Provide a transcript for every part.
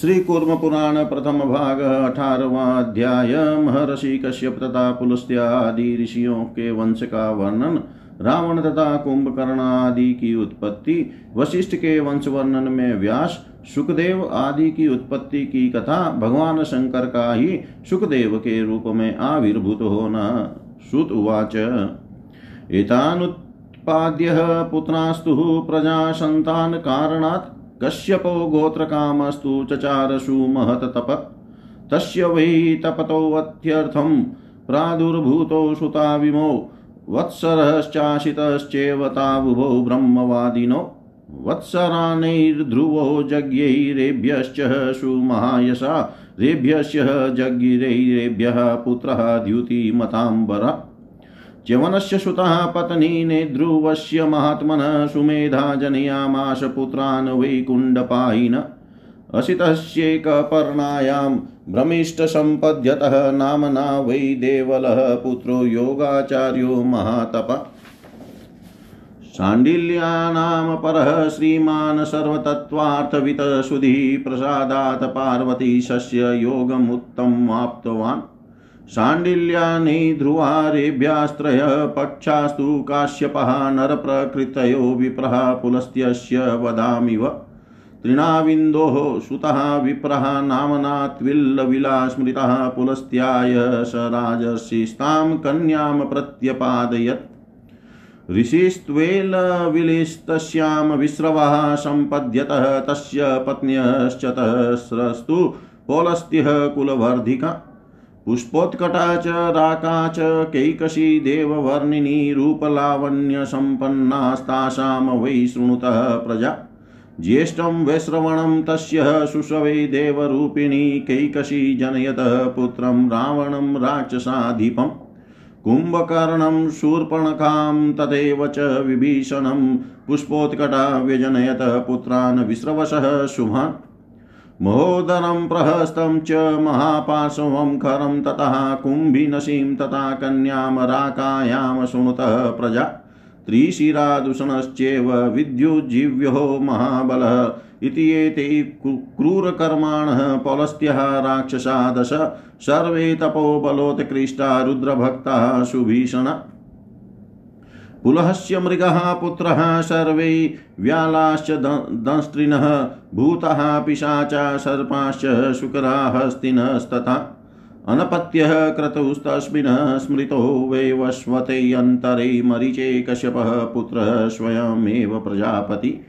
श्री कूर्म पुराण प्रथम भाग अठारवा अध्याय महर्षि कश्यप तथा पुलस्त्यादि ऋषियों के वंश का वर्णन, रावण तथा कुंभकर्ण आदि की उत्पत्ति, वशिष्ठ के वंश वर्णन में व्यास, सुखदेव आदि की उत्पत्ति की कथा भगवान शंकर का ही सुखदेव के रूप में आविर्भूत होना श्रुत उवाच। एतानुत्पाद्य पुत्रास्तु प्रजा संतान कारणात् कश्यपो गोत्रकामस्तु चचारसु महततप तस्य वै तपतोऽत्यर्थं प्रादुर्भूतो सुताविमो वत्सरश्चाशितश्चेव तावुभो ब्रह्मवादिनो। वत्सरानैर्ध्रुवो जज्ञैरेभ्यश्च सुमहायशा रेभ्यश्च जज्ञिरैरेभ्यः पुत्रः द्युतिमताम्बरः। च्यवनस्य सुतः पत्नी ने ध्रुवस्य महात्मनः सुमेधा जनयामाश पुत्रान् वैकुण्डपायिन असितस्यैकपर्णायां भ्रमिष्टसम्पद्यतः नाम्ना वै देवलः पुत्रो योगाचार्यो महातप। शाण्डिल्यानां परः श्रीमान् सुधिः प्रसादात् पार्वती शस्य योगमुत्तमाप्तवान्। शाण्डिल्यानि ध्रुवारेभ्यास्त्रय पक्षास्तु काश्यपः नरप्रकृतयो विप्रः पुलस्त्यस्य वदामिव। तृणाविन्दोः सुतः विप्रः नाम्ना त्विल्लविला स्मृतः पुलस्त्याय स राजर्षिस्तां कन्यां प्रत्यपादयत्। ऋषिस्त्वेलविलिस्तस्यां विस्रवः सम्पद्यतः तस्य पत्न्यश्चतस्रस्तु पौलस्त्यः कुलवर्धिका। पुष्पोत्कटा च राका च कैकशी देववर्णिनी रूपलावण्यसम्पन्नास्तासां वै शृणुतः प्रजा। ज्येष्ठं वैश्रवणं तस्य शुशवे देवरूपिणी कैकशी जनयतः पुत्रं रावणं राक्षसाधिपम् कुम्भकर्णं शूर्पणखां तथैव च विभीषणं पुष्पोत्कटा व्यजनयत पुत्रान् विस्रवशः शुभान्। महोदरं प्रहस्तं च महापार्श्वं खरं ततः कुम्भिनशीं तथा कन्यां राकायां शृणुतः प्रजा। त्रिशिरादूषणश्चैव विद्युज्जीव्यो महाबलः इति एते क्रूरकर्माणः पौलस्त्यः दश सर्वे तपोबलोत्कृष्टा रुद्रभक्ताः सुभीषण। पुलहस्य मृगः पुत्रः सर्वे व्यालाश्च दंस्त्रिणः, भूतः पिशाचा सर्पाश्च शुकराहस्तिनस्तथा अनपत्यः क्रतुस्तस्मिन् स्मृतो वैवस्वते अन्तरे मरीचे कश्यपः पुत्रः स्वयमेव प्रजापति।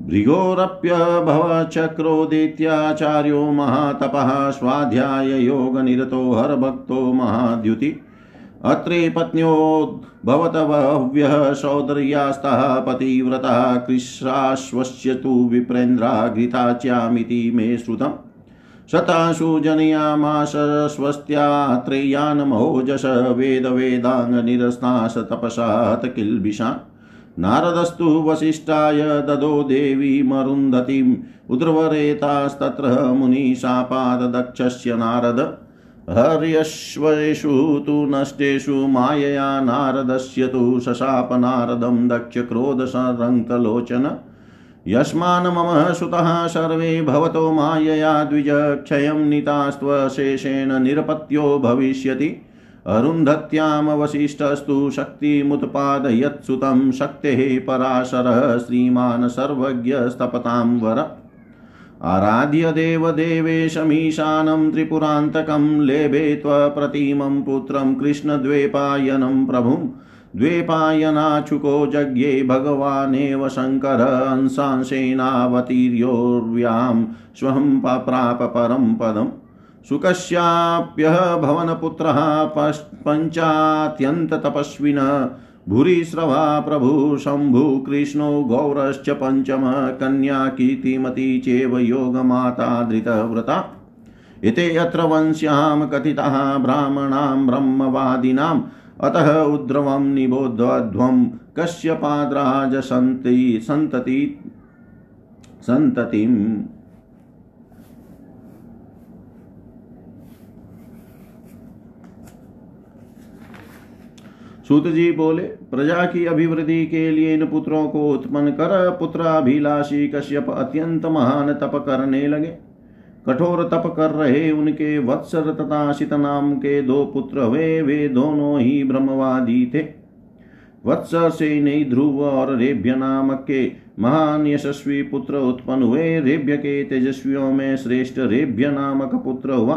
भृगोरप्यभवचक्रोदित्याचार्यो महातपः स्वाध्याययोगनिरतो हरभक्तो महाद्युति। अत्रे पत्न्यो भवतवह्व्यः सौदर्यास्तः पतिव्रतः कृशाश्वस्य तु विप्रेन्द्रा घृताच्यामिति मे श्रुतम् शतासु जनयामास स्वस्त्यात्रेयान्महोजश वेदवेदाङ्गनिरस्नास तपसात् किल्बिषान् नारदस्तु वसिष्ठाय ददो देवीमरुन्धतीम् उद्रवरेतास्तत्र मुनिशापाददक्षस्य नारद। हर्यश्वेषु तु नष्टेषु मायया नारदस्य तु शशाप नारदं दक्षक्रोधसरङ्कलोचन यस्मान् मम सुतः सर्वे भवतो मायया द्विज क्षयं नीतास्त्वशेषेण निरपत्यो भविष्यति। अरुन्धत्यामवशिष्ठस्तु शक्तिमुत्पादयत्सुतं शक्तेः पराशरः श्रीमान् सर्वज्ञस्तपतां वर। आराध्य देवदेवेशमीशानं त्रिपुरान्तकं लेभे त्वप्रतिमं पुत्रं कृष्णद्वैपायनं प्रभुं द्वैपायनाच्छुको जज्ञे भगवानेव शङ्कर अंशांशेनावतीर्योर्व्यां स्वहं प्राप परं पदम् शुकस्याप्यः भवनपुत्रः पञ्चात्यन्ततपस्विनः भूरिश्रवा प्रभु शम्भु कृष्णो गौरश्च पञ्चम कन्या कीर्तिमती चेव योगमाता धृतव्रता। एते अत्र वंश्यां कथिताः ब्राह्मणां ब्रह्मवादिनाम्। अतः उद्रवं निबोध्वं कश्यपाद्राजसन्ति सन्तति सन्ततिम्। सूत जी बोले, प्रजा की अभिवृद्धि के लिए इन पुत्रों को उत्पन्न कर पुत्राभिलाषी कश्यप अत्यंत महान तप करने लगे। कठोर तप कर रहे उनके वत्सर तथा शित नाम के दो पुत्र हुए, वे दोनों ही ब्रह्मवादी थे। वत्सर से नई ध्रुव और रेभ्य नामक के महान यशस्वी पुत्र उत्पन्न हुए। रेभ्य के तेजस्वियों में श्रेष्ठ रेभ्य नामक पुत्र हुआ।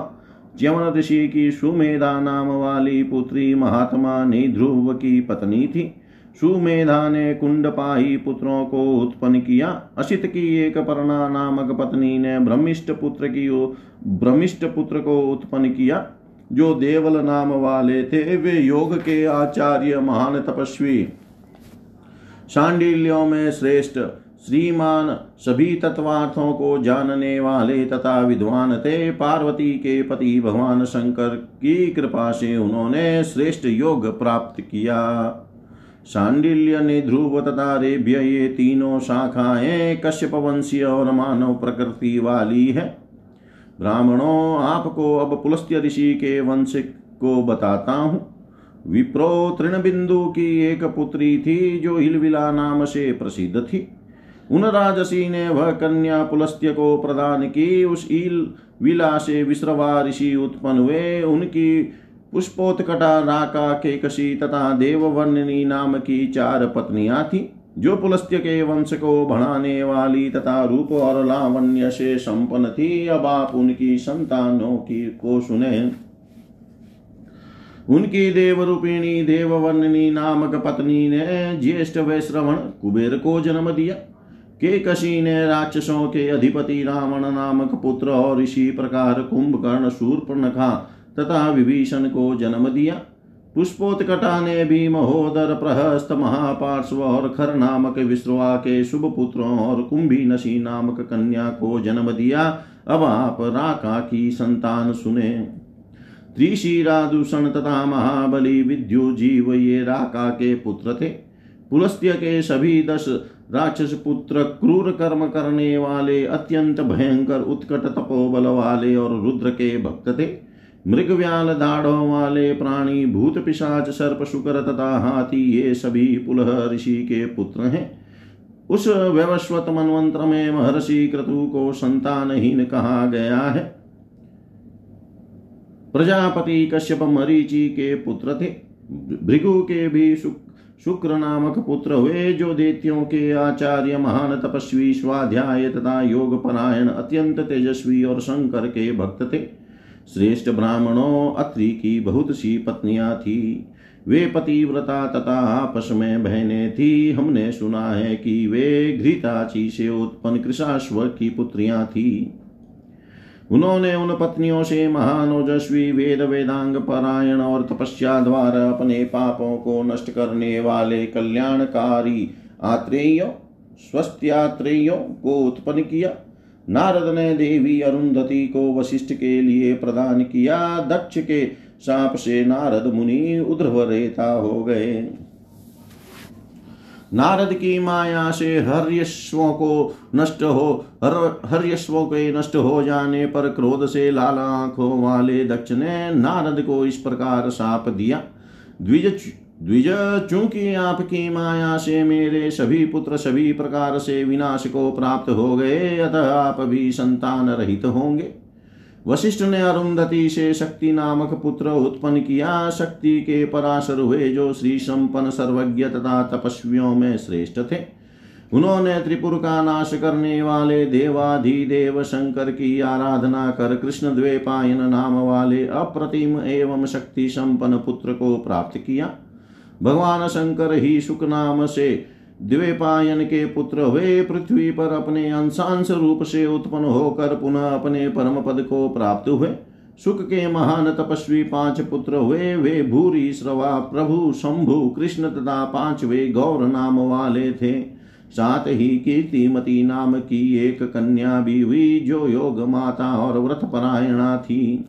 च्यवन ऋषि की सुमेधा नाम वाली पुत्री महात्मा ने ध्रुव की पत्नी थी। सुमेधा ने कुंडपाही पुत्रों को उत्पन्न किया। असित की एक पर्णा नामक पत्नी ने ब्रह्मिष्ट पुत्र की ब्रह्मिष्ट पुत्र को उत्पन्न किया। जो देवल नाम वाले थे, वे योग के आचार्य महान तपस्वी। शांडिल्यों में श्रेष्ठ श्रीमान सभी तत्वार्थों को जानने वाले तथा विद्वान थे पार्वती के पति भगवान शंकर की कृपा से उन्होंने श्रेष्ठ योग प्राप्त किया। शांडिल्य ने ध्रुव तथा रेभ्य ये तीनों शाखाएँ कश्यप वंशीय और मानव प्रकृति वाली है। ब्राह्मणों, आपको अब पुलस्त्य ऋषि के वंश को बताता हूँ। विप्रो तृण बिंदु की एक पुत्री थी, जो हिलविला नाम से प्रसिद्ध थी। उन राजसी ने वह कन्या पुलस्त्य को प्रदान की। उस ईल विला से विश्रवा ऋषि उत्पन्न हुए। उनकी पुष्पोत्कटा राका केकशी तथा देववर्णनी नाम की चार पत्नियाँ थी, जो पुलस्त्य के वंश को बढ़ाने वाली तथा रूप और लावण्य से संपन्न थी। अब आप उनकी संतानों की को सुने। उनकी देवरूपिणी देववर्णनी नामक पत्नी ने ज्येष्ठ वैश्रवण कुबेर को जन्म दिया। केकशी ने राक्षसों के अधिपति रावण नामक पुत्र और इसी प्रकार कुंभकर्ण शूर्पणखा तथा विभीषण को जन्म दिया। पुष्पोत्कटा ने भी महोदर प्रहस्त महापार्श्व और खर नामक विश्रवा के शुभ पुत्रों और कुंभी नशी नामक कन्या को जन्म दिया। अब आप राका की संतान सुने। त्रिशिरा दूषण तथा महाबली विद्यु जीव ये राका के पुत्र थे। पुलस्त्य के सभी दस राक्षस पुत्र क्रूर कर्म करने वाले, अत्यंत भयंकर उत्कट तपोबल वाले और रुद्र के भक्त थे। मृगव्याल दाढ़ों वाले, प्राणी, भूत पिशाच, सर्प, शुकर तथा हाथी, ये सभी पुलह ऋषि के पुत्र हैं। उस व्यवस्वत मनवंत्र में महर्षि क्रतु को संतानहीन कहा गया है। प्रजापति कश्यप मरीचि के पुत्र थे। भृगु के भी शुक्र नामक पुत्र हुए जो देत्यों के आचार्य महान तपस्वी स्वाध्याय तथा योग परायण अत्यंत तेजस्वी और शंकर के भक्त थे। श्रेष्ठ ब्राह्मणों, अत्रि की बहुत सी पत्नियाँ थी। वे पतिव्रता तथा आपस में बहने थी। हमने सुना है कि वे घृताची से उत्पन्न कृषाश्व की पुत्रियाँ थी। उन्होंने उन पत्नियों से महान ओजस्वी वेद वेदांग परायण और तपस्या द्वारा अपने पापों को नष्ट करने वाले कल्याणकारी आत्रेय स्वस्थ्यात्रेयों को उत्पन्न किया। नारद ने देवी अरुंधति को वशिष्ठ के लिए प्रदान किया। दक्ष के साप से नारद मुनि उद्रव रेता हो गए। नारद की माया से हर्यश्वों को नष्ट हो, हर हर्यश्वों के नष्ट हो जाने पर क्रोध से लाल आँखों वाले दक्ष ने नारद को इस प्रकार साप दिया। द्विज द्विज चूँकि आपकी माया से मेरे सभी पुत्र सभी प्रकार से विनाश को प्राप्त हो गए, अतः आप भी संतान रहित होंगे। वशिष्ठ ने अरुंधति से शक्ति नामक पुत्र उत्पन्न किया शक्ति के पराशर हुए जो श्री संपन्न सर्वज्ञ तथा तपस्वियों में श्रेष्ठ थे। उन्होंने त्रिपुर का नाश करने वाले देवाधिदेव शंकर की आराधना कर कृष्ण द्वेपायन नाम वाले अप्रतिम एवं शक्ति संपन्न पुत्र को प्राप्त किया। भगवान शंकर ही सुख नाम से द्वेपायन के पुत्र हुए पृथ्वी पर अपने अंशांश रूप से उत्पन्न होकर पुनः अपने परम पद को प्राप्त हुए। सुख के महान तपस्वी पाँच पुत्र हुए। वे भूरी श्रवा, प्रभु, शंभु, कृष्ण तथा पांचवे गौर नाम वाले थे। साथ ही कीर्तिमती नाम की एक कन्या भी हुई, जो योग माता और व्रत परायणा थी।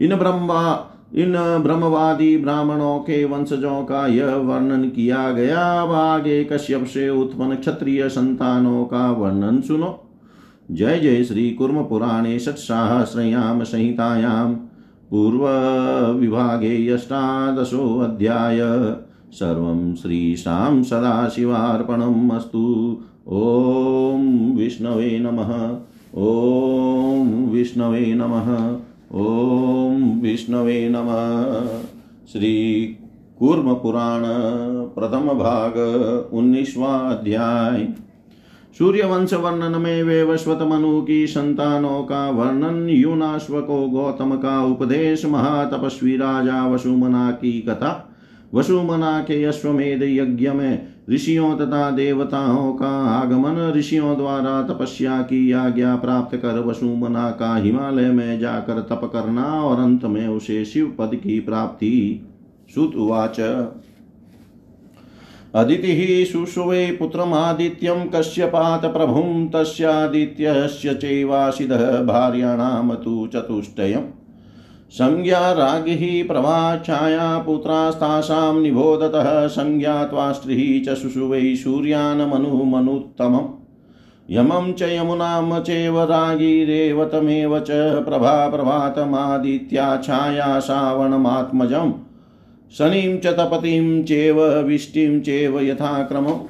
इन ब्रह्मा इन ब्रह्मवादी ब्राह्मणों के वंशजों का यह वर्णन किया गया। आगे कश्यप से उत्पन्न क्षत्रिय संतानों का वर्णन सुनो। जय जय श्री कुर्म पुराणे षट्साहस्रयाम संहितायाम। पूर्व विभागे अष्टादशोऽध्याय सर्वं श्रीशां सदाशिवार्पणम् अस्तु। ॐ विष्णवे नमः। ॐ विष्णवे नमः। ॐ विष्णवे नमः। भाग प्रथमभाग उन्नीसवाध्याय सूर्यवंश वर्णन में वेवस्वत मनु की संतानों का वर्णन यूनाश्व को गौतम का उपदेश, महातपस्वी राजा वसुमना की कथा। वसुमना के अश्वमेध यज्ञ में ऋषियों तथा देवताओं का आगमन। ऋषियों द्वारा तपस्या की आज्ञा प्राप्त कर वसुमना का हिमालय में जाकर तप करना और अंत में उसे शिव पद की प्राप्ति। उवाच। अदितिः शुश्वे पुत्रमादित्यं कश्यपात प्रभुं तस्यादित्यस्य चैवासिदः भार्याणां तु चतुष्टयम्। संज्ञा राज्ञिः प्रवाच्छाया पुत्रास्तासां निबोधतः संज्ञा त्वास्त्रिः च शुशुवै सूर्यानमनुमनुत्तमम्। यमं च यमुनां चैव रागिरेवतमेव च प्रभा प्रभातमादित्या छाया श्रावणमात्मजम्। शनिं च तपतिं चैव विष्टिं चैव यथाक्रमम्।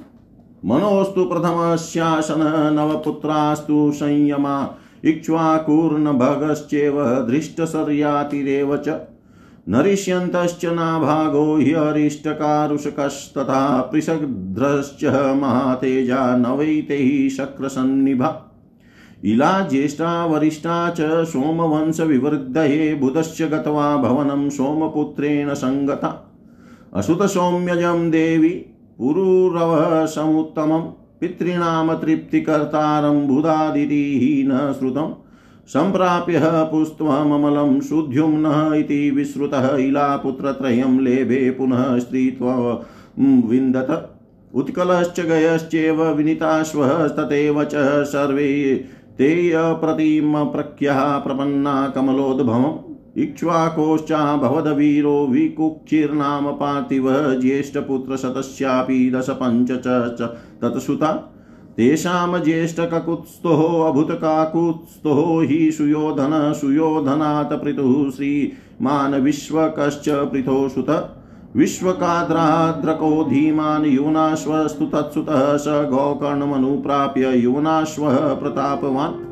मनोस्तु प्रथमस्यासन नवपुत्रास्तु संयमा इक्ष्वाकुर्नभगश्चैव धृष्टशर्यातिरेव च। नरिष्यन्तश्च नाभागो ह्यरिष्टकारुषकस्तथा पृषग्ध्रश्च महातेजा नवैतैः शक्रसन्निभा। इला ज्येष्ठा वरिष्ठा च सोमवंशविवृद्धये बुधश्च गत्वा भवनं सोमपुत्रेण सङ्गता असुतसौम्यजं देवी पुरुरवः समुत्तमम्। पितॄणां तृप्तिकर्तारं बुधादितिः न श्रुतं। सम्प्राप्य पुस्त्वममलं शुद्ध्युम्नः इति विश्रुतः इलापुत्रत्रयं लेभे पुनः स्त्रीत्वं विन्दत। उत्कलश्च गयश्चैव विनीताश्वस्तथैव च सर्वे ते अप्रतिमप्रख्याः प्रपन्ना कमलोद्भवम्। इक्ष्वाकोश्चाभवदवीरो विकुक्षिर्नाम पार्थिव ज्येष्ठपुत्रशतस्यापि दशपञ्च च तत्सुता, तेषां ज्येष्ठककुत्स्थोः अभूतकाकुत्स्थोः हि सुयोधन सुयोधनात् पृथुः श्रीमान् पृथो सुत विश्वकाद्राद्रको धीमान् यूनाश्वस्तु तत्सुतः स गोकर्णमनुप्राप्य यूनाश्वः प्रतापवान्।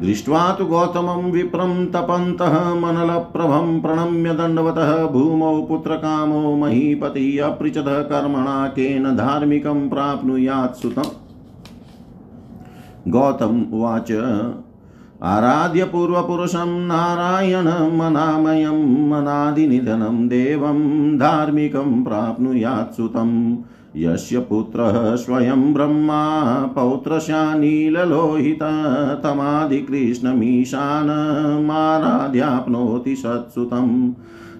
दृष्ट्वा तु गौतमं विप्रं तपन्तः मनलप्रभं प्रणम्य दण्डवतः भूमौ पुत्रकामो महीपति अपृचद कर्मणा केन धार्मिकं प्राप्नुयात् सुतम्। गौतम उवाच, आराध्य पूर्वपुरुषं नारायणमनामयं मनादिनिधनं देवं धार्मिकं प्राप्नुयात् सुतम्। यस्य पुत्रः स्वयं ब्रह्मा पौत्रशानीललोहिततमादिकृष्णमीशानमाराध्याप्नोति सत्सुतम्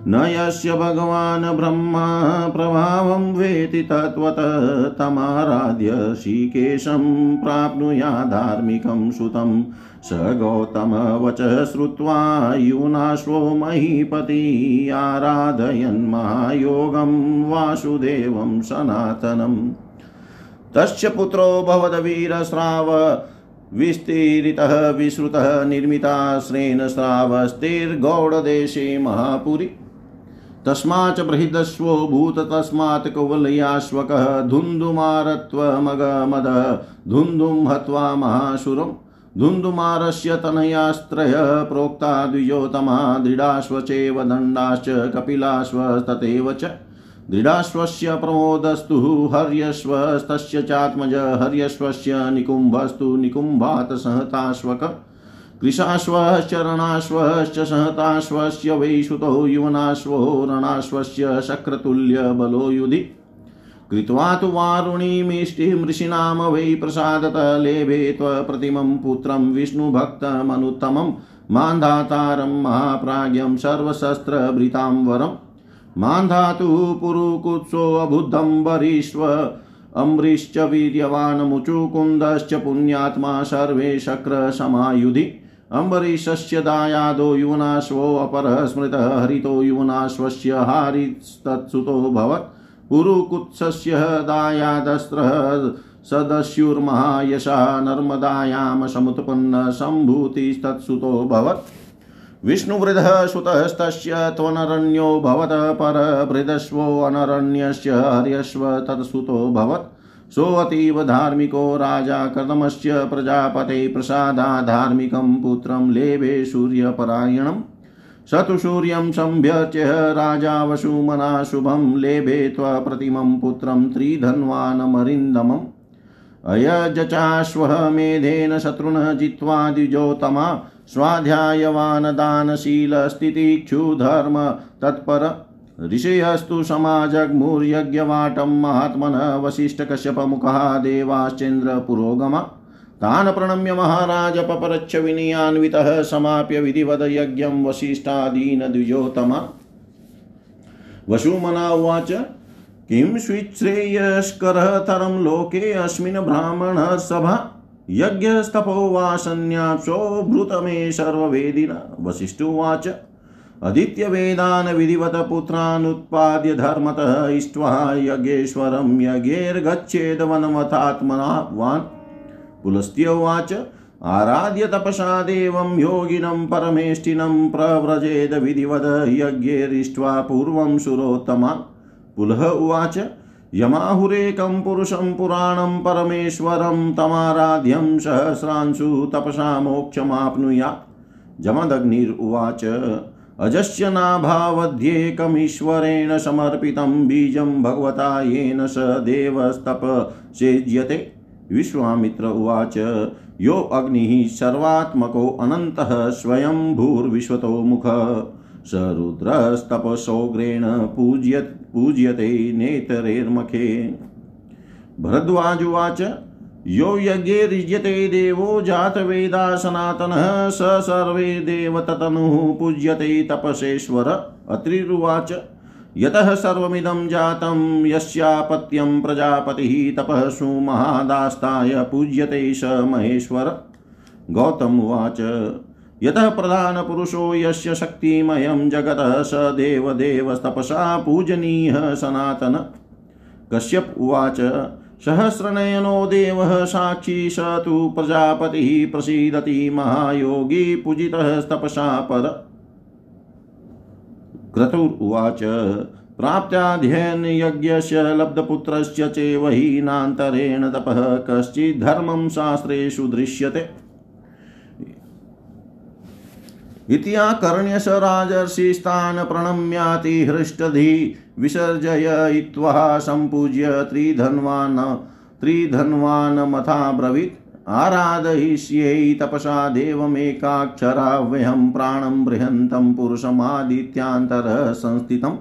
न यस्य भगवान् ब्रह्मा, प्रभावं वेति तत्त्वत, तमाराध्य ऋषिकेशं प्राप्नुया धार्मिकं सुतं स गौतमवचः श्रुत्वा यूनाश्वो महीपति आराधयन्मायोगं वासुदेवं सनातनम्। तस्य पुत्रो भवदवीरस्राव विस्तीरितः विश्रुतः निर्मिताश्रेण स्रावस्तिर्गौडदेशे महापुरी। तस्माच् बृहदस्वो भूत तस्मात् कुवलयाश्वकः धुन्धुमारत्वमगमद धुन्धुं हत्वा महाशुरम्। धुन्धुमारस्य तनयास्त्रय प्रोक्ता द्विजोतमा दृढाश्वचेव दण्डाश्च कपिलाश्वस्तथैव च दृढाश्वस्य प्रमोदस्तु हर्यश्वस्तस्य चात्मज हर्यश्वस्य निकुम्भस्तु निकुम्भात् सहताश्वक कृशाश्वश्च रणाश्वश्च सहताश्वस्य वै सुतौ युवनाश्वो रणाश्वस्य शक्रतुल्यबलो युधि कृत्वा तु वारुणीमिष्टिमृषीणां वै प्रसादत लेभे त्वप्रतिमं पुत्रं विष्णुभक्तमनुत्तमं मान्धातारं महाप्राज्ञं सर्वशस्त्रभृतां वरम् मान्धातु पुरुकुत्सोऽबुद्धम्बरीष्व अम्बरीश्च वीर्यवान् मुचुकुन्दश्च पुण्यात्मा सर्वे शक्रसमायुधि अम्बरीशस्य दायादो युवनाश्वोऽपरः स्मृतः हरितो युवनाश्वस्य हारिस्तत्सुतोऽभवत् पुरुकुत्सस्य दायादस्त्रः सदस्युर्महायशा नर्मदायां समुत्पन्न सम्भूतिस्तत्सुतोऽभवत् विष्णुवृधः सुतस्तस्य त्वनरण्यो भवत परभृदस्वोऽनरण्यस्य हर्यश्व तत्सुतो भवत्। सोऽतीव धार्मिको राजा कदमस्य प्रजापते प्रसादा धार्मिकं पुत्रं लेभे सूर्यपरायणम्। स तु सूर्यं सम्भ्यच्य राजा वसुमना शुभं लेभे त्वप्रतिमं पुत्रं त्रिधन्वानमरिन्दमम्। अयजचाश्वः मेधेन शत्रुनः जित्वा द्विजोतमा स्वाध्यायवान् दानशीलस्थितिक्षुधर्म तत्पर। ऋषयस्तु समाजग्मुर्यज्ञवाटं महात्मनः वसिष्ठकश्यपमुखः देवाश्चेन्द्रपुरोगमा। तान् प्रणम्य महाराज पपरच्छ विनयान्वितः समाप्य विधिवद यज्ञं वसिष्ठादीन द्विजोतमा वसुमना उवाच, किं स्विच्छ्रेयस्करतरं लोके अस्मिन् ब्राह्मणः सभा। यज्ञस्तपो वा सन्न्यासो भृतमे सर्ववेदिन। वसिष्ठुवाच अदित्यवेदान् विधिवत पुत्रानुत्पाद्य धर्मतः इष्ट्वा यज्ञेश्वरं यज्ञैर्गच्छेदवनमथात्मनावान् पुलस्त्य उवाच आराध्य तपसा देवं योगिनं परमेष्टिनं प्रव्रजेद विधिवद यज्ञैरिष्ट्वा पूर्वं सुरोत्तमान् पुलः उवाच, यमाहुरेकं पुरुषं पुराणं परमेश्वरं तमाराध्यं सहस्रांशु तपसा मोक्षमाप्नुयात्। जमदग्निरुवाच अजस्य नाभावध्येकमीश्वरेण समर्पितं बीजं भगवता येन स देवस्तपसेज्यते। विश्वामित्र उवाच, यो अग्निः सर्वात्मको अनन्तः स्वयं भूर्विश्वतो मुख। स रुद्रस्तपसोग्रेण पूज्य, पूज्यते नेतरेर्मखे। भरद्वाजुवाच यो यज्ञैर्युज्यते देवो जातवेदा सनातनः स सर्वे देवततनुः पूज्यते तपसेश्वर अत्रिरुवाच। यतः सर्वमिदं जातं, यस्यापत्यं प्रजापतिः तपः सुमहादास्ताय पूज्यते स महेश्वर। गौतम उवाच, यतः प्रधानपुरुषो यस्य शक्तिमयं जगतः स देवदेवस्तपसा पूजनीयः सनातन। कश्यप उवाच, सहस्रनयनो देवः साक्षी स तु प्रजापतिः प्रसीदति महायोगी पूजितः तपसा पर। क्रतुर्वाच प्राप्त्याध्ययनयज्ञस्य लब्धपुत्रस्य चैव हीनान्तरेण तपः। कश्चिद्धर्मं शास्त्रेषु दृश्यते। इत्याकर्ण्य स राजर्षिस्तान् प्रणम्याति हृष्टधि विसर्जयित्वा सम्पूज्य त्रिधन्वान् त्रिधन्वान्मथाब्रवीत्। आराधयिष्यै तपसा देवमेकाक्षराव्यहं प्राणं बृहन्तं पुरुषमादित्यान्तरः संस्थितम्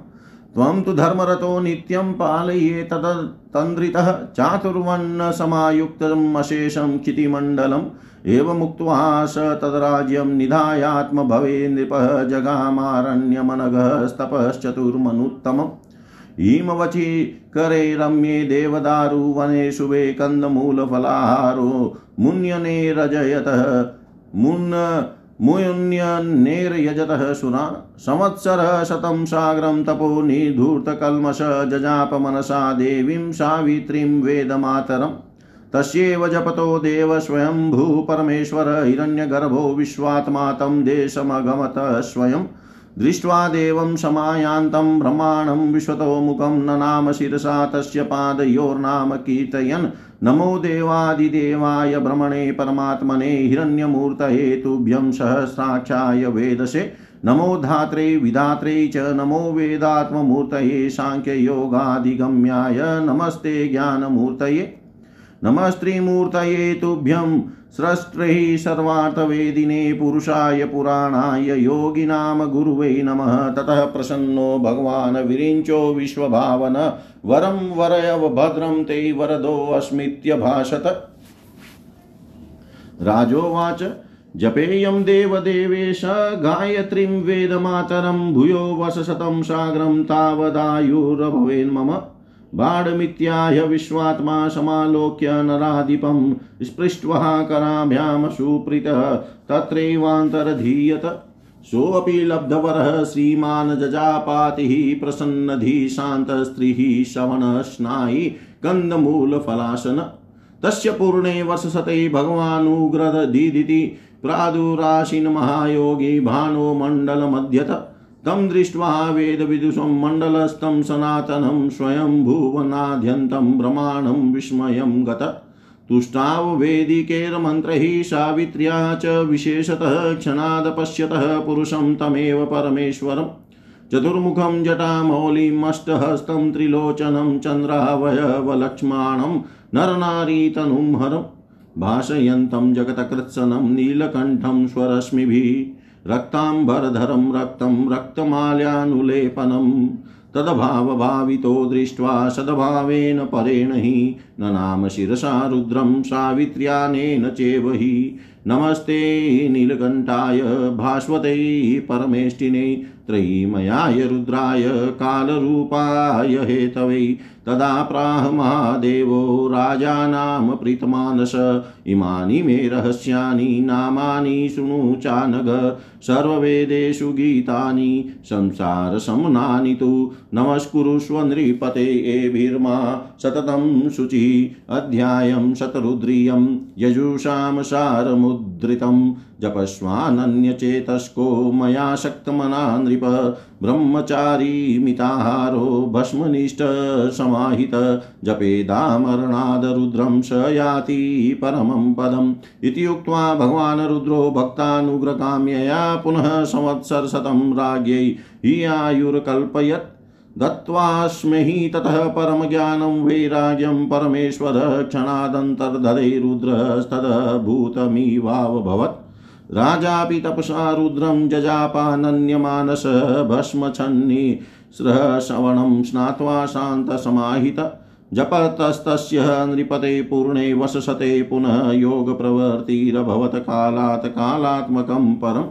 त्वं तु धर्मरतो नित्यं पालये तदतन्द्रितः चातुर्वण्णसमायुक्तम् अशेषं क्षितिमण्डलम्। एवमुक्त्वा स तद्राज्यं निधायात्मभवे नृपः जगामारण्यमनघस्तपश्चतुर्मनुत्तमम् हिमवचि करे रम्ये देवदारुवने शुभे कन्दमूलफलाहारो मुन्यने रजयतः मुन् मुयुन्यनेर्यजतः सुरान्। संवत्सरः शतं साग्रं तपो निधूर्तकल्मष जजाप मनसा देवीं सावित्रीं वेदमातरम्। तस्यैव जपतो देव स्वयंभू परमेश्वर, हिरण्यगर्भो विश्वात्मा तं देशमगमतः स्वयं दृष्ट्वा देवं समायान्तं विश्वतो मुखं ननाम शिरसा तस्य पादयोर्नाम कीर्तयन्। नमो देवादिदेवाय भ्रमणे परमात्मने हिरण्यमूर्तये तुभ्यं सहस्राक्षाय वेदसे। नमो धात्रे विधात्रे च नमो वेदात्ममूर्तये साङ्ख्ययोगादिगम्याय नमस्ते ज्ञानमूर्तये। नमस्त्रिमूर्तये तुभ्यं स्रष्ट्रै सर्वार्थवेदिने पुरुषाय पुराणाय योगिनाम गुरुवे नमः। ततः प्रसन्नो भगवान् विरिञ्चो विश्वभावन। वरं वरयव भद्रं ते वरदोऽस्मित्यभाषत राजोवाच, जपेयं देवदेवेश, गायत्रीं वेदमातरं, भूयो वशशतं साग्रं, तावदायुर्भवेन्मम। बाढमित्याह विश्वात्मा समालोक्य नराधिपं स्पृष्ट्वा कराभ्यां सुप्रीतः तत्रैवान्तरधीयत। सोऽपि लब्धवरः श्रीमान् जजापातिः प्रसन्नधि शान्तस्त्रीः शवनस्नायि कन्दमूलफलासन तस्य पूर्णे वर्षशते भगवानुग्रदीदिति प्रादुराशिन् महायोगी भानो मण्डलमध्यत तं दृष्ट्वा वेदविदुषं मण्डलस्थं सनातनं स्वयं भुवनाद्यन्तं ब्रह्माणं विस्मयं गत। तुष्टाववेदिकेर्मन्त्रैः सावित्र्या च विशेषतः क्षणाद पश्यतः पुरुषं तमेव परमेश्वरम् चतुर्मुखं जटामौलिमष्टहस्तं त्रिलोचनं चन्द्रावयवलक्ष्माणं नरनारीतनुं हरम् भाषयन्तं जगतकृत्सनं नीलकण्ठं स्वरश्मिभिः रक्ताम्बरधरं रक्तं रक्तमाल्यानुलेपनम् तदभावभावितो दृष्ट्वा सद्भावेन परेण हि ननाम शिरसा रुद्रं सावित्र्यानेन चेव हि नमस्ते नीलकण्ठाय भास्वते परमेष्टिने त्रयीमयाय रुद्राय कालरूपाय हेतवै। तदा प्राह महादेवो राजानां प्रीतमानस। इमानि मे रहस्यानि, नामानि शृणु चानग। सर्ववेदेषु गीतानि, संसारसमनानि तु नमस्कुरुष्व नृपते एभिर्मा सततं शुचि, अध्यायं शतरुद्रियं, यजुषां सारमुद्धृतं जपस्वानन्यचेतस्को मया शक्तमना नृप ब्रह्मचारी मिताहारो भस्मनिष्ठसमाहित जपेदामरणादरुद्रं स याति परमं पदम्। इति उक्त्वा भगवान् रुद्रो भक्तानुग्रकाम्यया पुनः संवत्सरशतं राज्ञै हि आयुर्कल्पयत्। दत्त्वास्मै ततः परमज्ञानं वैराग्यं परमेश्वर क्षणादन्तर्धरे रुद्रस्तदभूतमिवावभवत् राजापि तपसा रुद्रं जजापानन्यमानस भस्मच्छन्नि श्रवणं स्नात्वा शान्तसमाहित। जपतस्तस्य नृपते पूर्णे वससते पुनः योगप्रवृत्तिरभवत् कालात् कालात्मकं परम्।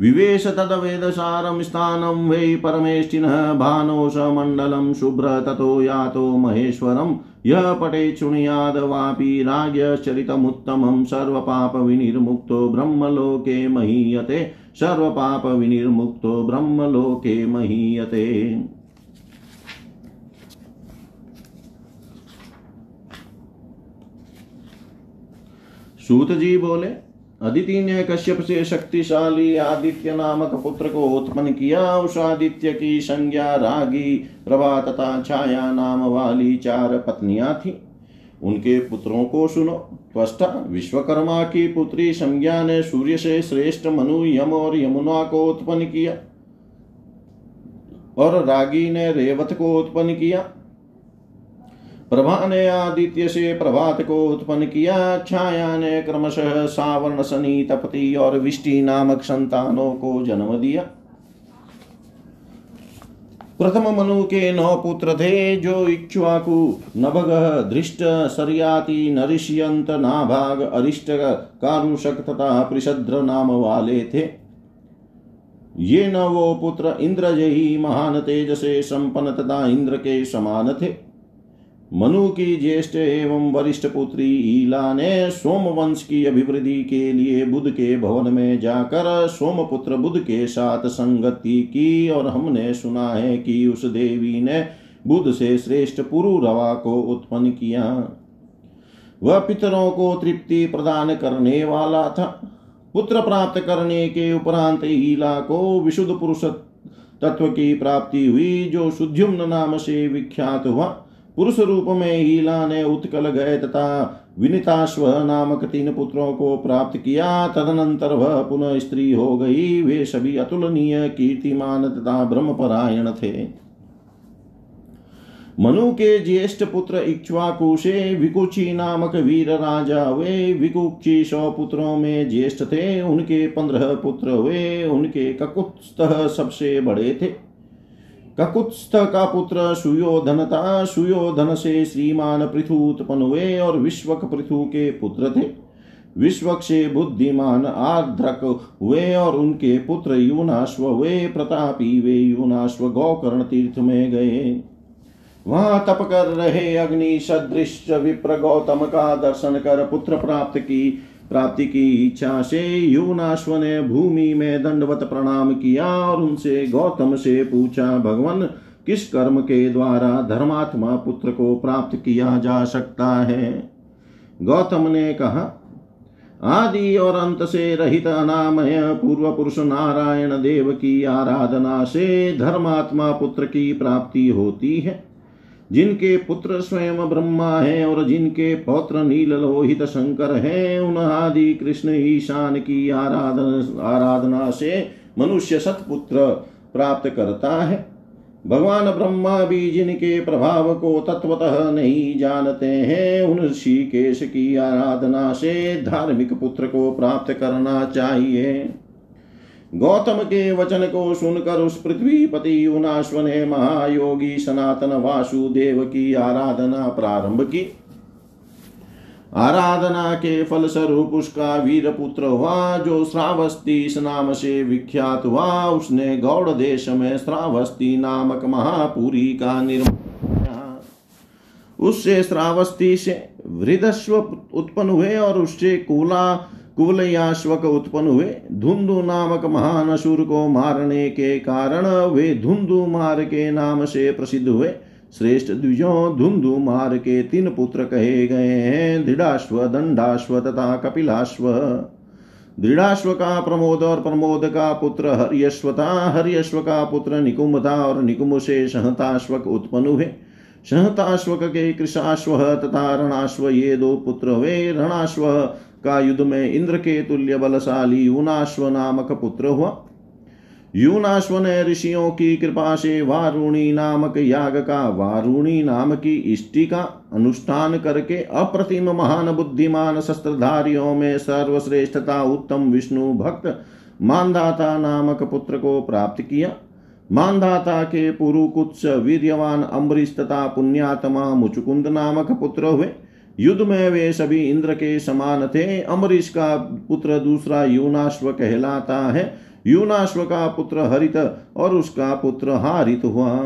विवेश तद्वेदसारं स्थानं वै परमेष्टिनः भानोषमण्डलं शुभ्र ततो यातो महेश्वरम्। यः पटे शृणुयाद वापि राज्ञश्चरितमुत्तमं सर्वपापविनिर्मुक्तो ब्रह्मलोके महीयते सर्वपापविनिर्मुक्तो ब्रह्मलोके महीयते। सूत जी बोले अदिति ने कश्यप से शक्तिशाली आदित्य नामक पुत्र को उत्पन्न किया। उस आदित्य की संज्ञा रागी, प्रभा तथा छाया नाम वाली चार पत्नियाँ थी। उनके पुत्रों को सुनो। त्वष्टा विश्वकर्मा की पुत्री संज्ञा ने सूर्य से श्रेष्ठ मनु, यम और यमुना को उत्पन्न किया। और रागी ने रेवत को उत्पन्न किया। प्रभा ने आदित्य से प्रभात को उत्पन्न किया छाया ने क्रमशः सावर्ण शनि तपति और विष्टि नामक संतानों को जन्म दिया। प्रथम मनु के नौ पुत्र थे, जो इक्ष्वाकु, नभग, धृष्ट, सरयाति, नरिष्यंत, नाभाग, अरिष्ट, कारुषक तथा परिषद्र नाम वाले थे। ये नवो पुत्र इंद्रजयी महान तेज से संपन्न तथा इंद्र के समान थे। मनु की ज्येष्ठ एवं वरिष्ठ पुत्री ईला ने सोम वंश की अभिवृद्धि के लिए बुद्ध के भवन में जाकर सोमपुत्र बुद्ध के साथ संगति की और हमने सुना है कि उस देवी ने बुद्ध से श्रेष्ठ पुरु रवा को उत्पन्न किया। वह पितरों को तृप्ति प्रदान करने वाला था। पुत्र प्राप्त करने के उपरांत ईला को विशुद्ध पुरुष तत्व की प्राप्ति हुई, जो शुद्युम्न नाम से विख्यात हुआ। पुरुष रूप में हीला ने उत्कल गए तथा विनिताश्व नामक तीन पुत्रों को प्राप्त किया। तदनंतर वह पुनः स्त्री हो गई। वे सभी अतुलनीय कीर्तिमान तथा ब्रह्मपरायण थे। मनु के ज्येष्ठ पुत्र इक्ष्वाकु से विकुची नामक वीर राजा वे विकुक्षी सौ पुत्रों में ज्येष्ठ थे। उनके पंद्रह पुत्र हुए। उनके ककुत्स्थ सबसे बड़े थे। ककुत्स्थ का पुत्र सुयोधन था सुयोधन से श्रीमान पृथु उत्पन्न हुए और विश्वक पृथु के पुत्र थे। विश्वक से बुद्धिमान आर्द्रक हुए और उनके पुत्र यूनाश्व हुए, प्रतापी वे यूनाश्व गौकर्ण तीर्थ में गए। वहाँ तप कर रहे अग्नि सदृश विप्र गौतम का दर्शन कर पुत्र प्राप्त की। प्राप्ति की इच्छा से यूनाश्व ने भूमि में दंडवत प्रणाम किया और उनसे गौतम से पूछा, भगवान, किस कर्म के द्वारा धर्मात्मा पुत्र को प्राप्त किया जा सकता है? गौतम ने कहा, आदि और अंत से रहित अनामय पूर्व पुरुष नारायण देव की आराधना से धर्मात्मा पुत्र की प्राप्ति होती है। जिनके पुत्र स्वयं ब्रह्मा है और जिनके पौत्र नील लोहित शंकर है, उन आदि कृष्ण ईशान की आराधना आराधना से मनुष्य सतपुत्र प्राप्त करता है। भगवान ब्रह्मा भी जिनके प्रभाव को तत्वतः नहीं जानते हैं, उन ऋषिकेश की आराधना से धार्मिक पुत्र को प्राप्त करना चाहिए। गौतम के वचन को सुनकर उस पृथ्वी पति ने महायोगी सनातन वासुदेव की आराधना प्रारंभ की। आराधना के फल स्वरूप उसका वीर पुत्र हुआ, जो श्रावस्ती इस नाम से विख्यात हुआ। उसने गौड़ देश में श्रावस्ती नामक महापुरी का निर्माण उससे श्रावस्ती से वृदस्व उत्पन्न हुए और उससे कुला कुवलयाश्वक उत्पन्न हुए धुंधु नामक महान असुर को मारने के कारण वे धुंधु मार के नाम से प्रसिद्ध हुए श्रेष्ठ द्विजों धुंधु मार के तीन पुत्र कहे गए हैं दृढ़ाश्व दंडाश्व तथा कपिलाश्व। दृढ़ाश्व का प्रमोद और प्रमोद का पुत्र हरियश्व था। हरियश्व का पुत्र निकुंभ था और निकुंभ से सहताश्वक उत्पन्न हुए सहताश्वक के कृषाश्व तथा रणाश्व, ये दो पुत्र हुए। रणाश्व का युद्ध में इंद्र के तुल्य बलशाली यूनाश्व नामक पुत्र हुआ। यूनाश्व ने ऋषियों की कृपा से वारुणी नामक याग का वारुणी नाम की इष्टि का अनुष्ठान करके अप्रतिम महान बुद्धिमान शस्त्रधारियों में सर्वश्रेष्ठता उत्तम विष्णु भक्त मानदाता नामक पुत्र को प्राप्त किया। मानदाता के पुरुकुत्स वीर्यवान अम्बरीश तथा पुण्यात्मा मुचुकुंद नामक पुत्र हुए। युद्ध में वे सभी इंद्र के समान थे अम्बरीश का पुत्र दूसरा यूनाश्व कहलाता है। यूनाश्व का पुत्र हरित और उसका पुत्र हारित हुआ।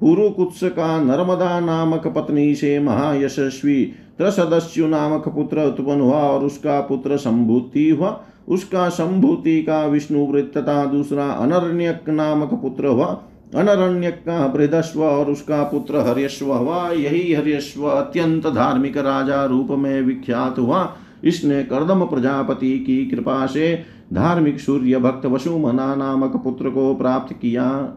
पुरुकुत्स का नर्मदा नामक पत्नी से महायशस्वी त्रसदस्यु नामक पुत्र उत्पन्न हुआ और उसका पुत्र संभूति हुआ। उसका संभूति का विष्णुवृत्त तथा दूसरा अनर्ण्यक नामक पुत्र हुआ। अनरण्यक का बृहदस्व और उसका पुत्र हर्यश्व हुआ। यही हर्यश्व अत्यंत धार्मिक राजा रूप में विख्यात हुआ। इसने कर्दम प्रजापति की कृपा से धार्मिक सूर्य भक्त वसुमना नामक पुत्र को प्राप्त किया।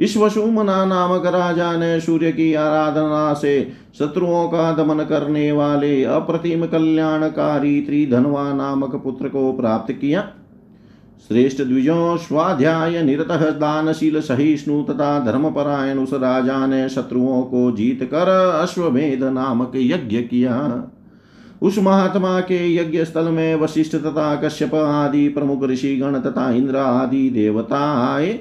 इस वसुमना नामक राजा ने सूर्य की आराधना से शत्रुओं का दमन करने वाले अप्रतिम कल्याणकारी त्रिधनवा नामक पुत्र को प्राप्त किया। श्रेष्ठ द्विजों स्वाध्याय निरत दानशील सहिष्णु तथा धर्मपरायण उस राजा ने शत्रुओं को जीत कर अश्वमेध नामक यज्ञ किया। उस महात्मा के यज्ञ स्थल में वशिष्ठ तथा कश्यप आदि प्रमुख ऋषि गण तथा इंद्र आदि देवता आए।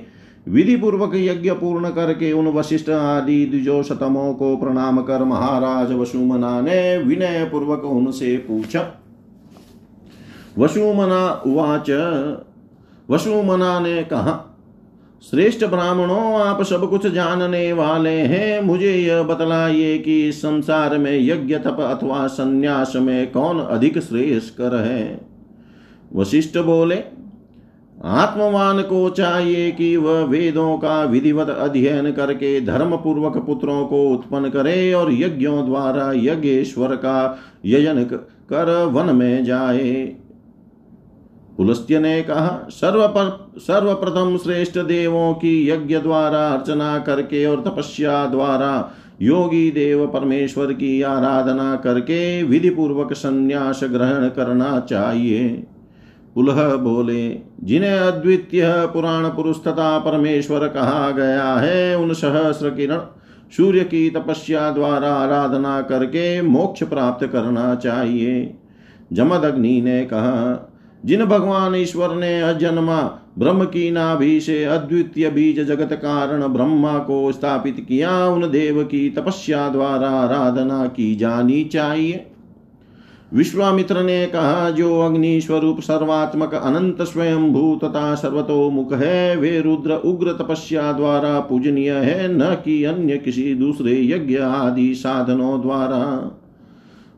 विधि पूर्वक यज्ञ पूर्ण करके उन वशिष्ठ आदि द्विजोशतमों को प्रणाम कर महाराज वसुमना ने विनय पूर्वक उनसे पूछा। वसुमना उवाच वसुमना ने कहा, श्रेष्ठ ब्राह्मणों, आप सब कुछ जानने वाले हैं। मुझे यह बतलाइए कि संसार में यज्ञ, तप अथवा संन्यास में कौन अधिक श्रेयस्कर है? वशिष्ठ बोले, आत्मवान को चाहिए कि वह वेदों का विधिवत अध्ययन करके धर्म पूर्वक पुत्रों को उत्पन्न करे और यज्ञों द्वारा यज्ञेश्वर का यजन कर वन में जाए। पुलस्त्य ने कहा सर्वपर सर्वप्रथम श्रेष्ठ देवों की यज्ञ द्वारा अर्चना करके और तपस्या द्वारा योगी देव परमेश्वर की आराधना करके विधि पूर्वक संन्यास ग्रहण करना चाहिए। पुलह बोले, जिन्हें अद्वितीय पुराण पुरुष तथा परमेश्वर कहा गया है, उन सहस्र किरण सूर्य की तपस्या द्वारा आराधना करके मोक्ष प्राप्त करना चाहिए। जमदग्नि ने कहा जिन भगवान ईश्वर ने अजन्मा, ब्रह्म की नाभि से अद्वितीय बीज जगत कारण ब्रह्मा को स्थापित किया, उन देव की तपस्या द्वारा आराधना की जानी चाहिए। विश्वामित्र ने कहा, जो अग्नि स्वरूप सर्वात्मक अनंत स्वयं भूतता सर्वतोमुख है, वे रुद्र उग्र तपस्या द्वारा पूजनीय है, न कि अन्य किसी दूसरे यज्ञ आदि साधनों द्वारा।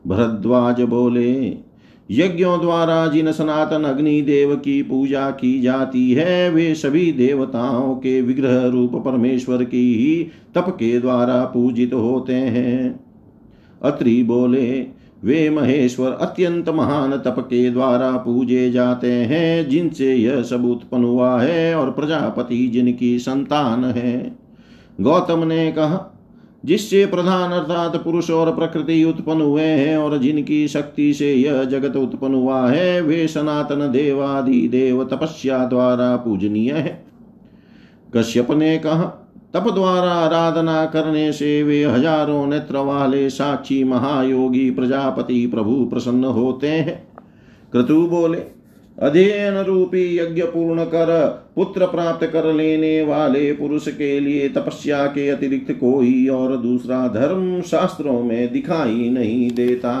भरद्वाज बोले यज्ञों द्वारा जिन सनातन अग्नि देव की पूजा की जाती है, वे सभी देवताओं के विग्रह रूप परमेश्वर की ही तप के द्वारा पूजित होते हैं। अत्रि बोले, वे महेश्वर अत्यंत महान तप के द्वारा पूजे जाते हैं, जिनसे यह सब उत्पन्न हुआ है और प्रजापति जिनकी संतान है। गौतम ने कहा जिससे प्रधान अर्थात पुरुष और प्रकृति उत्पन्न हुए हैं और जिनकी शक्ति से यह जगत उत्पन्न हुआ है, वे सनातन देवादि देव तपस्या द्वारा पूजनीय है। कश्यप ने कहा, तप द्वारा आराधना करने से वे हज़ारों नेत्र वाले साक्षी महायोगी प्रजापति प्रभु प्रसन्न होते हैं। क्रतु बोले अध्ययन रूपी यज्ञ पूर्ण कर पुत्र प्राप्त कर लेने वाले पुरुष के लिए तपस्या के अतिरिक्त कोई और दूसरा धर्म शास्त्रों में दिखाई नहीं देता।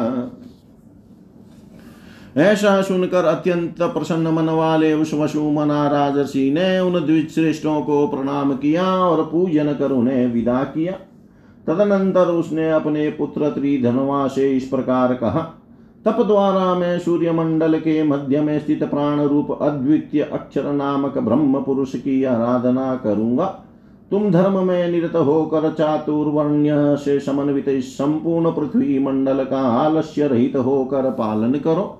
ऐसा सुनकर अत्यंत प्रसन्न मन वाले उस वसुमना ने उन द्विश्रेष्ठों को प्रणाम किया और पूजन कर उन्हें विदा किया। तदनंतर उसने अपने पुत्र त्रिधनवा से इस प्रकार कहा तप द्वारा मैं सूर्य मंडल के मध्य में स्थित प्राण रूप अद्वितीय अक्षर नामक ब्रह्म पुरुष की आराधना करूँगा। तुम धर्म में निरत होकर चातुर्वर्ण्य से समन्वित संपूर्ण पृथ्वी मंडल का आलस्य रहित होकर पालन करो।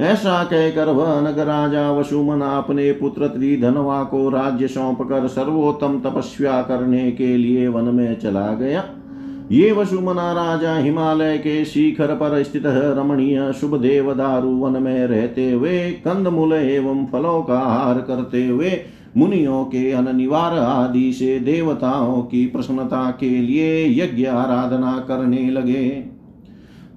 ऐसा कहकर वह नगर राजा वसुमना अपने पुत्र त्रिधनवा को राज्य सौंप कर सर्वोत्तम तपस्या करने के लिए वन में चला गया। ये वसुमना राजा हिमालय के शिखर पर स्थित रमणीय शुभ देव दारू वन में रहते हुए, कंदमूल एवं फलों का हार करते हुए, मुनियों के अनिवार आदि से देवताओं की प्रसन्नता के लिए यज्ञ आराधना करने लगे।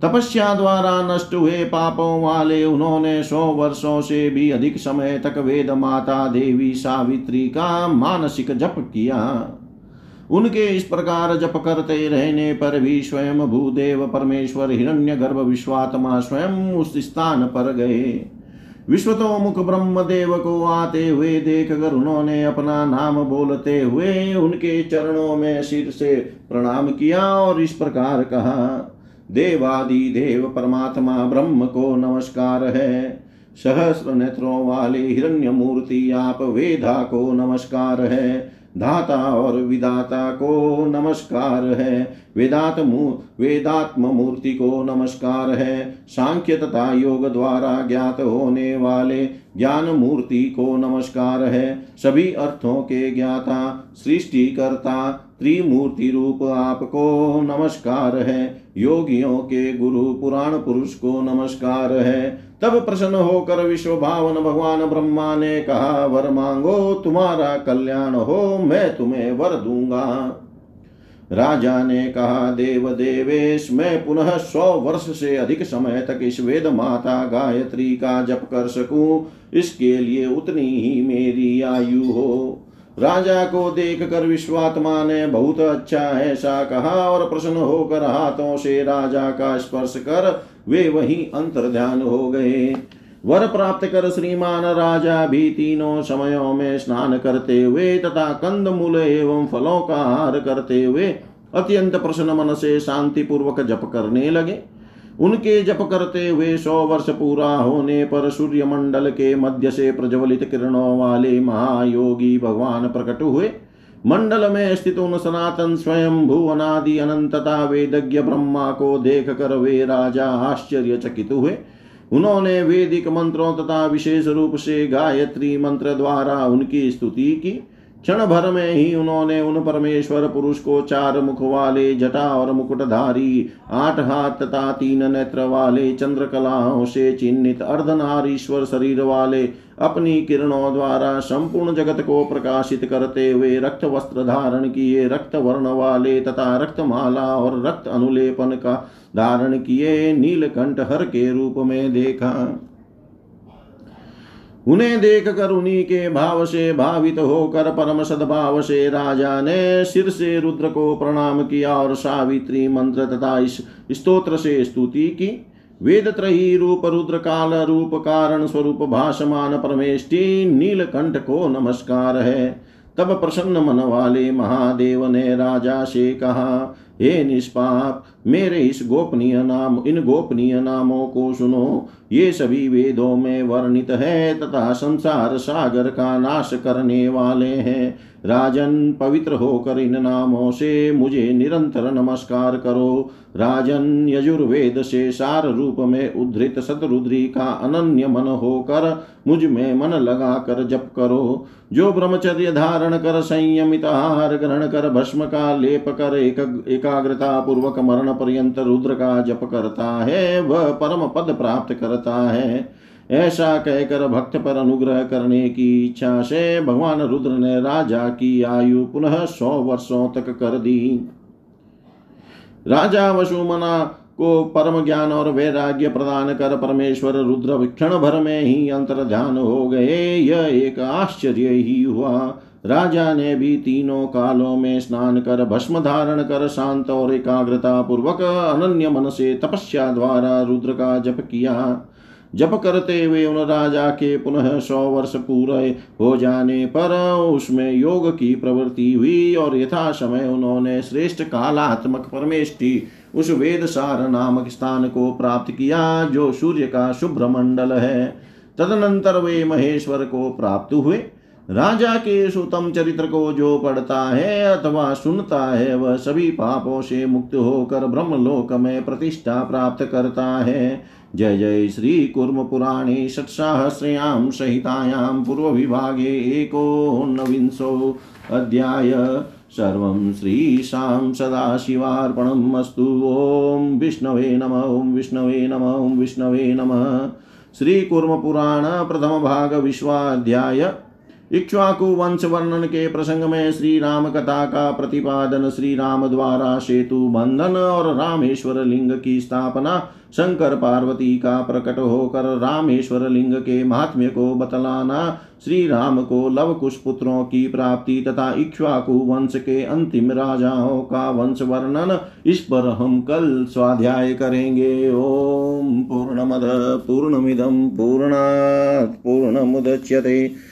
तपस्या द्वारा नष्ट हुए पापों वाले उन्होंने सौ वर्षों से भी अधिक समय तक वेद माता देवी सावित्री का मानसिक जप किया। उनके इस प्रकार जप करते रहने पर भी स्वयं भूदेव परमेश्वर हिरण्य गर्भ विश्वात्मा स्वयं उस स्थान पर गए। विश्वतोमुख ब्रह्मदेव को आते हुए देख कर उन्होंने अपना नाम बोलते हुए उनके चरणों में सिर से प्रणाम किया और इस प्रकार कहा, देवादि देव परमात्मा ब्रह्म को नमस्कार है। सहस्र नेत्रों वाले हिरण्य मूर्ति आप वेदा को नमस्कार है। धाता और विदाता को नमस्कार है। वेदात वेदात्म मूर्ति को नमस्कार है। सांख्य तथा योग द्वारा ज्ञात होने वाले ज्ञान मूर्ति को नमस्कार है। सभी अर्थों के ज्ञाता, सृष्टिकर्ता, त्रिमूर्ति रूप आपको नमस्कार है। योगियों के गुरु, पुराण पुरुष को नमस्कार है। तब प्रसन्न होकर विश्व भावन भगवान ब्रह्मा ने कहा, वर मांगो, तुम्हारा कल्याण हो, मैं तुम्हें वर दूँगा। राजा ने कहा, देव देवेश, मैं पुनः सौ वर्ष से अधिक समय तक इस वेद माता गायत्री का जप कर सकूँ। इसके लिए उतनी ही मेरी आयु हो। राजा को देख कर विश्वात्मा ने बहुत अच्छा ऐसा कहा और प्रसन्न होकर हाथों से राजा का स्पर्श कर वे वही अंतर ध्यान हो गए। वर प्राप्त कर श्रीमान राजा भी तीनों समयों में स्नान करते हुए तथा कंद मूल एवं फलों का आहार करते हुए अत्यंत प्रसन्न मन से शांति पूर्वक जप करने लगे। उनके जप करते हुए सौ वर्ष पूरा होने पर सूर्य मंडल के मध्य से प्रज्वलित किरणों वाले महायोगी भगवान प्रकट हुए। मंडल में स्थित उन सनातन स्वयं भू अनादि अनंतता वेदज्ञ ब्रह्मा को देख कर वे राजा आश्चर्यचकित हुए। उन्होंने वेदिक मंत्रों तथा विशेष रूप से गायत्री मंत्र द्वारा उनकी स्तुति की। क्षण भर में ही उन्होंने उन परमेश्वर पुरुष को चार मुख वाले जटा और मुकुटधारी, आठ हाथ तथा तीन नेत्र वाले चंद्रकलाओं से चिन्हित अर्धनारीश्वर शरीर वाले अपनी किरणों द्वारा संपूर्ण जगत को प्रकाशित करते हुए रक्त वस्त्र धारण किए, रक्त वर्ण वाले तथा रक्तमाला और रक्त अनुलेपन का धारण किए, नीलकंठ हर के रूप में देखा। उन्हें देख कर उन्हीं के भाव से भावित होकर परम सद्भाव से राजा ने सिर से रुद्र को प्रणाम किया और सावित्री मंत्र तथा इस स्तोत्र से स्तुति की। वेद त्रही रूप रुद्र काल रूप कारण स्वरूप भाषमान परमेष्टि नीलकंठ को नमस्कार है तब प्रसन्न मन वाले महादेव ने राजा से कहा हे निष्पाप, मेरे इस गोपनीय नाम, इन गोपनीय नामों को सुनो। ये सभी वेदों में वर्णित है तथा संसार सागर का नाश करने वाले हैं। राजन पवित्र होकर इन नामों से मुझे निरंतर नमस्कार करो। राजन यजुर्वेद से सार रूप में उद्धृत सतरुद्री का अनन्य मन होकर मुझमें मन लगा कर जप करो। जो ब्रह्मचर्य धारण कर संयमित आहार ग्रहण कर भस्म का लेप कर एक, एकाग्रता पूर्वक मरण पर्यंत रुद्र का जप करता है वह परम पद प्राप्त करता है। ऐसा कहकर भक्त पर अनुग्रह करने की इच्छा से भगवान रुद्र ने राजा की आयु पुनः सौ वर्षों तक कर दी। राजा वसुमना को परम ज्ञान और वैराग्य प्रदान कर परमेश्वर रुद्र क्षण भर में ही अंतर ध्यान हो गए। यह एक आश्चर्य ही हुआ। राजा ने भी तीनों कालों में स्नान कर, भस्म धारण कर, शांत और एकाग्रता पूर्वक अनन्य मन से तपस्या द्वारा रुद्र का जप किया। जप करते हुए उन राजा के पुनः सौ वर्ष पूरे हो जाने पर उसमें योग की प्रवृत्ति हुई और यथा समय उन्होंने श्रेष्ठ कालात्मक परमेष्टि उस वेद सार नामक स्थान को प्राप्त किया जो सूर्य का शुभ्र मंडल है। तदनंतर वे महेश्वर को प्राप्त हुए। राजा के सुतम चरित्र को जो पढ़ता है अथवा सुनता है, वह सभी पापों से मुक्त होकर ब्रह्मलोक में प्रतिष्ठा प्राप्त करता है। जय जय श्री कुर्म पुराणे षट्साहस्रयां संहितायां पूर्वविभागे एकोनविंशो अध्याय। सर्वं श्रीशां सदाशिवार्पणम् अस्तु। ॐ विष्णवे नम, ॐ विष्णवे नम, ॐ विष्णवे नमः। श्रीकुर्मपुराण विश्वाध्याय। इक्ष्वाकु वंश वर्णन के प्रसंग में श्री राम कथा का प्रतिपादन श्री राम द्वारा सेतु बंधन और रामेश्वर लिंग की स्थापना शंकर पार्वती का प्रकट होकर रामेश्वर लिंग के महात्म्य को बतलाना श्री राम को लव कुश पुत्रों की प्राप्ति तथा इक्ष्वाकु वंश के अंतिम राजाओं का वंश वर्णन इस पर हम कल स्वाध्याय करेंगे। ओम पूर्ण मद पूर्णमद पूर्णमिदम पूर्णात्, पूर्णमुदच्यते।